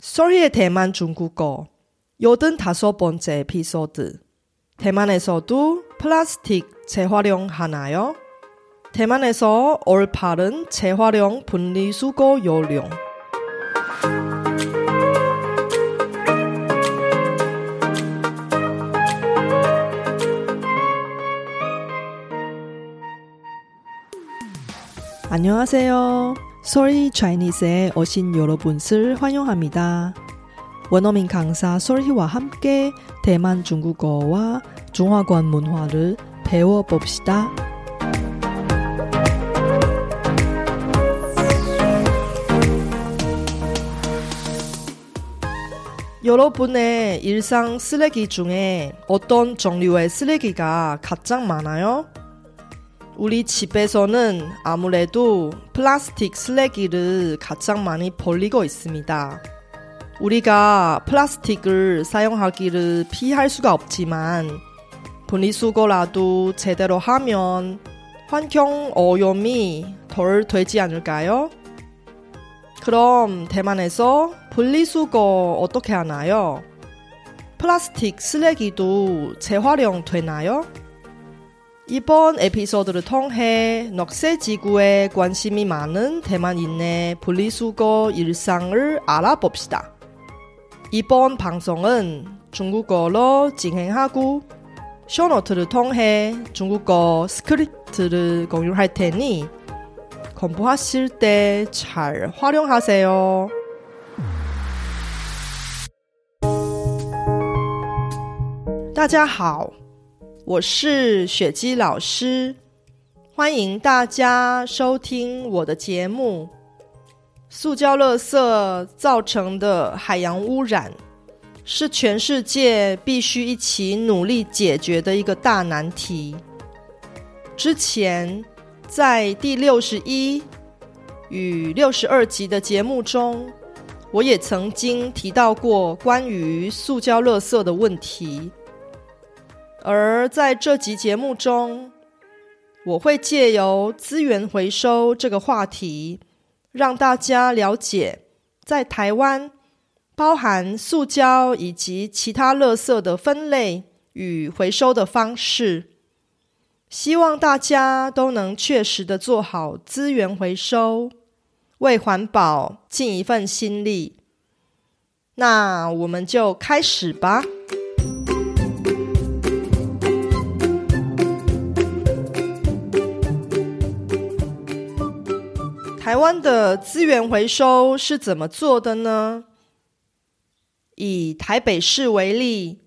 Sorry의 대만 중국어 요든 다섯 번째 에피소드. 대만에서도 플라스틱 재활용하나요? 대만에서 올바른 재활용 분리수거 요령. 안녕하세요. Sorry Chinese에 오신 여러분을 환영합니다. 원어민 강사 솔희와 함께 대만 중국어와 중화권 문화를 배워봅시다. 여러분의 일상 쓰레기 중에 어떤 종류의 쓰레기가 가장 많아요? 우리 집에서는 아무래도 플라스틱 쓰레기를 가장 많이 버리고 있습니다. 우리가 플라스틱을 사용하기를 피할 수가 없지만 분리수거라도 제대로 하면 환경 오염이 덜 되지 않을까요? 그럼 대만에서 분리수거 어떻게 하나요? 플라스틱 쓰레기도 재활용 되나요? 이번 에피소드를 통해 녹색 지구에 관심이 많은 대만인의 분리수거 일상을 알아봅시다. 이번 방송은 중국어로 진행하고 쇼노트를 통해 중국어 스크립트를 공유할 테니 공부하실 때 잘 활용하세요. 다자好 我是雪姬老师，欢迎大家收听我的节目。塑胶垃圾造成的海洋污染，是全世界必须一起努力解决的一个大难题。之前在第六十一与六十二集的节目中，我也曾经提到过关于塑胶垃圾的问题。而在这集节目中，我会借由资源回收这个话题。让大家了解，在台湾包含塑胶以及其他垃圾的分类与回收的方式。希望大家都能确实的做好资源回收，为环保尽一份心力。那我们就开始吧。台湾的资源回收是怎么做的呢？以台北市为例，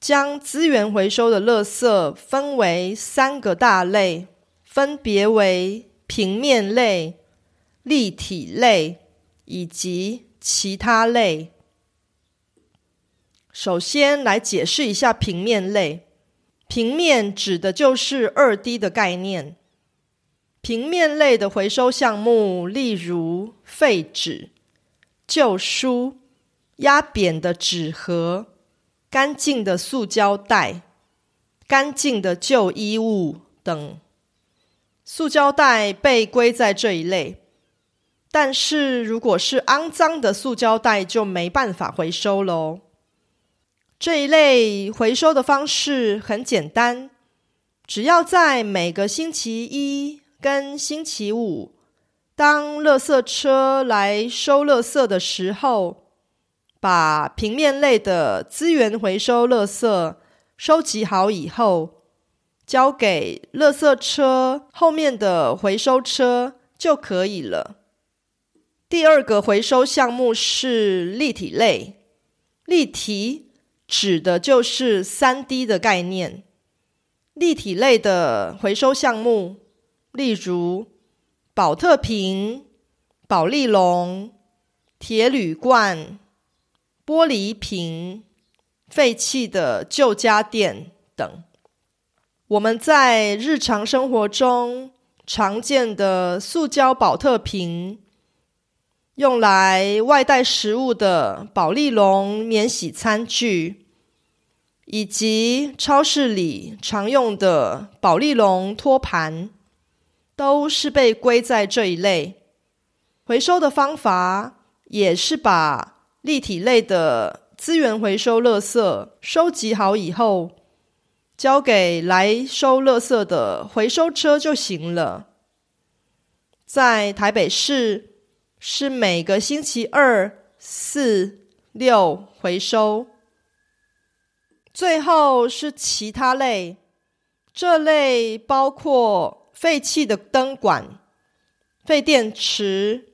将资源回收的垃圾分为三个大类，分别为平面类、立体类以及其他类。首先来解释一下平面类，平面指的就是二 D 的概念。平面类的回收项目，例如废纸、旧书、压扁的纸盒、干净的塑胶袋、干净的旧衣物等。塑胶袋被归在这一类，但是如果是肮脏的塑胶袋，就没办法回收喽。这一类回收的方式很简单，只要在每个星期一。跟星期五，当垃圾车来收垃圾的时候，把平面类的资源回收垃圾收集好以后，交给垃圾车后面的回收车就可以了。第二个回收项目是立体类，立体指的就是三 D 的概念。立体类的回收项目。例如，保特瓶、保利龙、铁铝罐、玻璃瓶、废弃的旧家电等。我们在日常生活中常见的塑胶保特瓶，用来外带食物的保利龙免洗餐具，以及超市里常用的保利龙托盘。都是被归在这一类，回收的方法也是把立体类的资源回收垃圾收集好以后，交给来收垃圾的回收车就行了。在台北市是每个星期二、四、六回收。最后是其他类，这类包括废弃的灯管、废电池、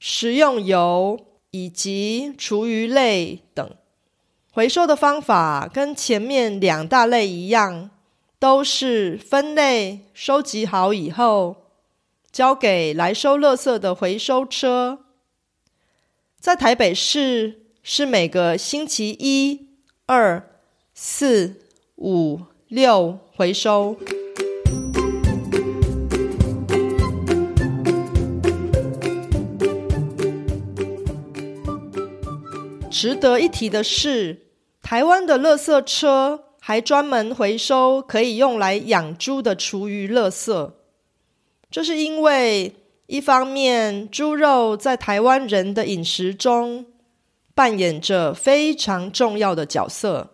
食用油以及厨余类等。回收的方法跟前面两大类一样，都是分类收集好以后，交给来收垃圾的回收车。在台北市是每个星期一、二。四五六回收。值得一提的是，台湾的垃圾车还专门回收可以用来养猪的厨余垃圾。这是因为，一方面，猪肉在台湾人的饮食中扮演着非常重要的角色。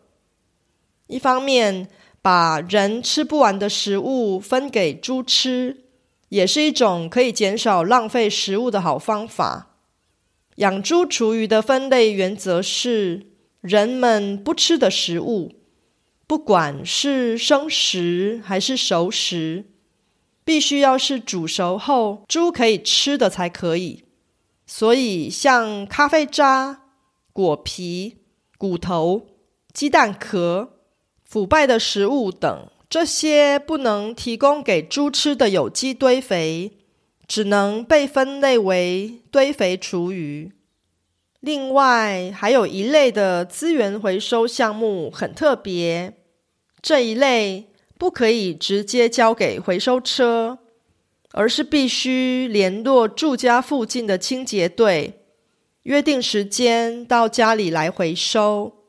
一方面，把人吃不完的食物分给猪吃，也是一种可以减少浪费食物的好方法。养猪厨余的分类原则是：人们不吃的食物，不管是生食还是熟食，必须要是煮熟后猪可以吃的才可以。所以，像咖啡渣、果皮、骨头、鸡蛋壳。腐败的食物等，这些不能提供给猪吃的有机堆肥，只能被分类为堆肥厨余。另外，还有一类的资源回收项目很特别，这一类不可以直接交给回收车，而是必须联络住家附近的清洁队，约定时间到家里来回收。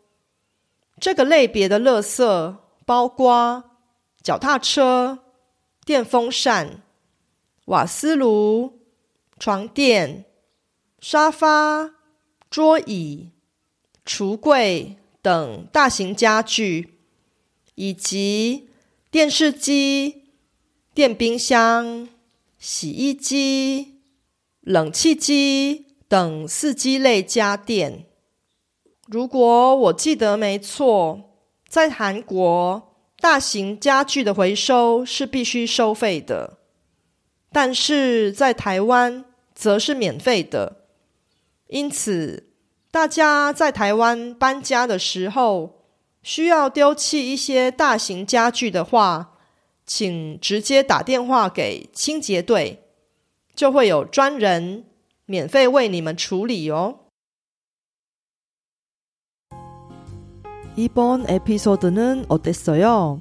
这个类别的垃圾包括脚踏车、电风扇、瓦斯炉、床垫、沙发、桌椅、橱柜等大型家具，以及电视机、电冰箱、洗衣机、冷气机等四机类家电。如果我记得没错，在韩国，大型家具的回收是必须收费的，但是在台湾则是免费的。因此，大家在台湾搬家的时候，需要丢弃一些大型家具的话，请直接打电话给清洁队，就会有专人免费为你们处理哦。 이번 에피소드는 어땠어요?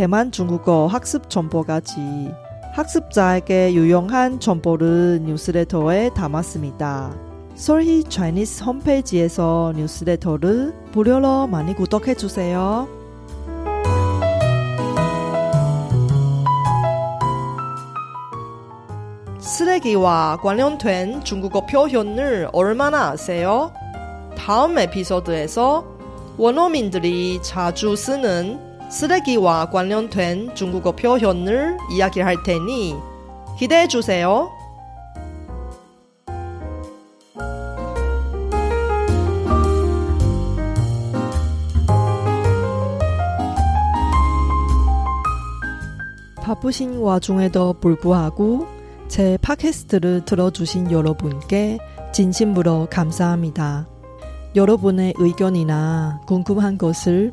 대만 중국어 학습 정보까지 학습자에게 유용한 정보를 뉴스레터에 담았습니다. 솔희 차이니스 홈페이지에서 뉴스레터를 무료로 많이 구독해 주세요. 쓰레기와 관련된 중국어 표현을 얼마나 아세요? 다음 에피소드에서 원어민들이 자주 쓰는 쓰레기와 관련된 중국어 표현을 이야기할 테니 기대해 주세요. 바쁘신 와중에도 불구하고 제 팟캐스트를 들어주신 여러분께 진심으로 감사합니다. 여러분의 의견이나 궁금한 것을